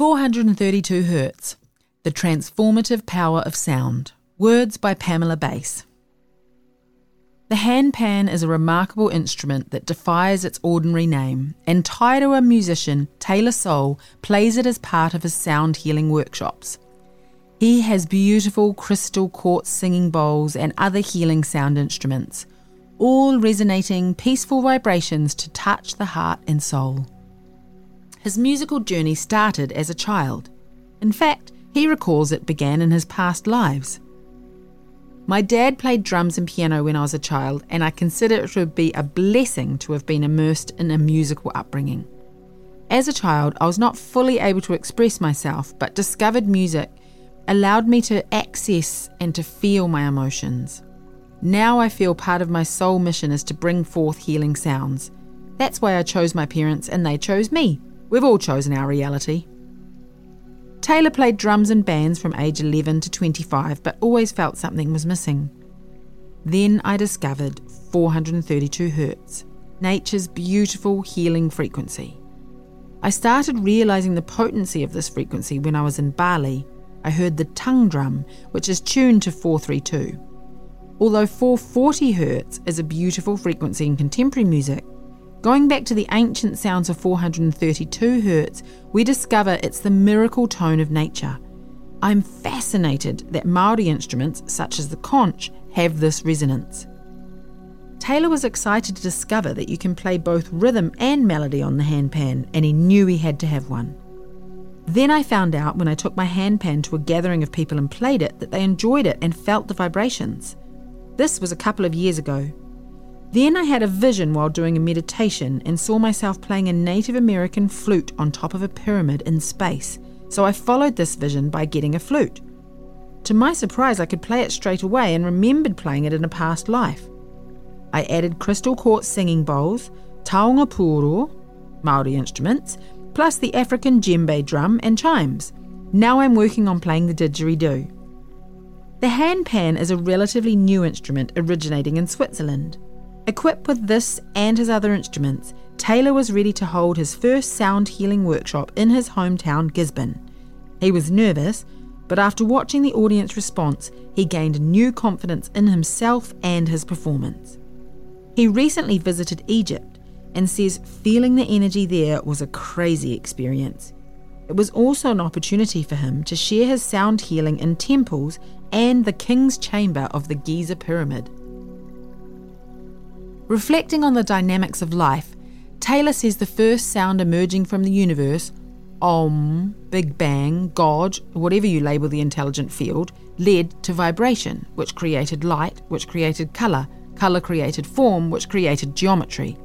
432 Hertz The Transformative Power of Sound. Words by Pamela Bass. The handpan is a remarkable instrument that defies its ordinary name, and Tairua musician Taylor Sol plays it as part of his sound healing workshops. He has beautiful crystal quartz singing bowls and other healing sound instruments, all resonating peaceful vibrations to touch the heart and soul. His musical journey started as a child. In fact, he recalls it began in his past lives. My dad played drums and piano when I was a child, and I consider it to be a blessing to have been immersed in a musical upbringing. As a child, I was not fully able to express myself, but discovered music allowed me to access and to feel my emotions. Now I feel part of my soul mission is to bring forth healing sounds. That's why I chose my parents and they chose me. We've all chosen our reality. Taylor played drums and bands from age 11 to 25, but always felt something was missing. Then I discovered 432 Hz, nature's beautiful healing frequency. I started realizing the potency of this frequency when I was in Bali. I heard the tongue drum, which is tuned to 432. Although 440 Hz is a beautiful frequency in contemporary music, Going back to the ancient sounds of 432 Hz, we discover it's the miracle tone of nature. I'm fascinated that Maori instruments, such as the conch, have this resonance. Taylor was excited to discover that you can play both rhythm and melody on the handpan, and he knew he had to have one. Then I found out when I took my handpan to a gathering of people and played it that they enjoyed it and felt the vibrations. This was a couple of years ago. Then I had a vision while doing a meditation and saw myself playing a Native American flute on top of a pyramid in space, so I followed this vision by getting a flute. To my surprise, I could play it straight away and remembered playing it in a past life. I added crystal quartz singing bowls, taonga pūoro, Maori instruments, plus the African djembe drum and chimes. Now I'm working on playing the didgeridoo. The handpan is a relatively new instrument originating in Switzerland. Equipped with this and his other instruments, Taylor was ready to hold his first sound healing workshop in his hometown, Gisborne. He was nervous, but after watching the audience response, he gained new confidence in himself and his performance. He recently visited Egypt and says feeling the energy there was a crazy experience. It was also an opportunity for him to share his sound healing in temples and the king's chamber of the Giza pyramid. Reflecting on the dynamics of life, Taylor says the first sound emerging from the universe, Om, Big Bang, God, whatever you label the intelligent field, led to vibration, which created light, which created colour, colour created form, which created geometry.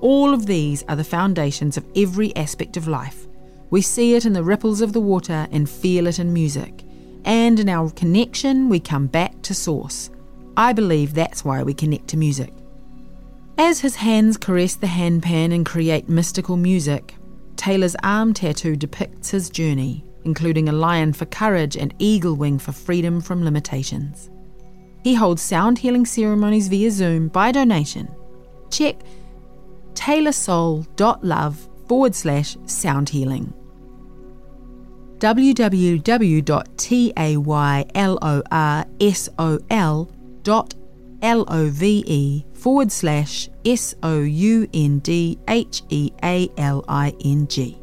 All of these are the foundations of every aspect of life. We see it in the ripples of the water and feel it in music. And in our connection, we come back to source. I believe that's why we connect to music. As his hands caress the handpan and create mystical music, Taylor's arm tattoo depicts his journey, including a lion for courage and eagle wing for freedom from limitations. He holds sound healing ceremonies via Zoom by donation. Check taylorsoul.love forward slash sound healing forward slash S O U N D H E A L I N G.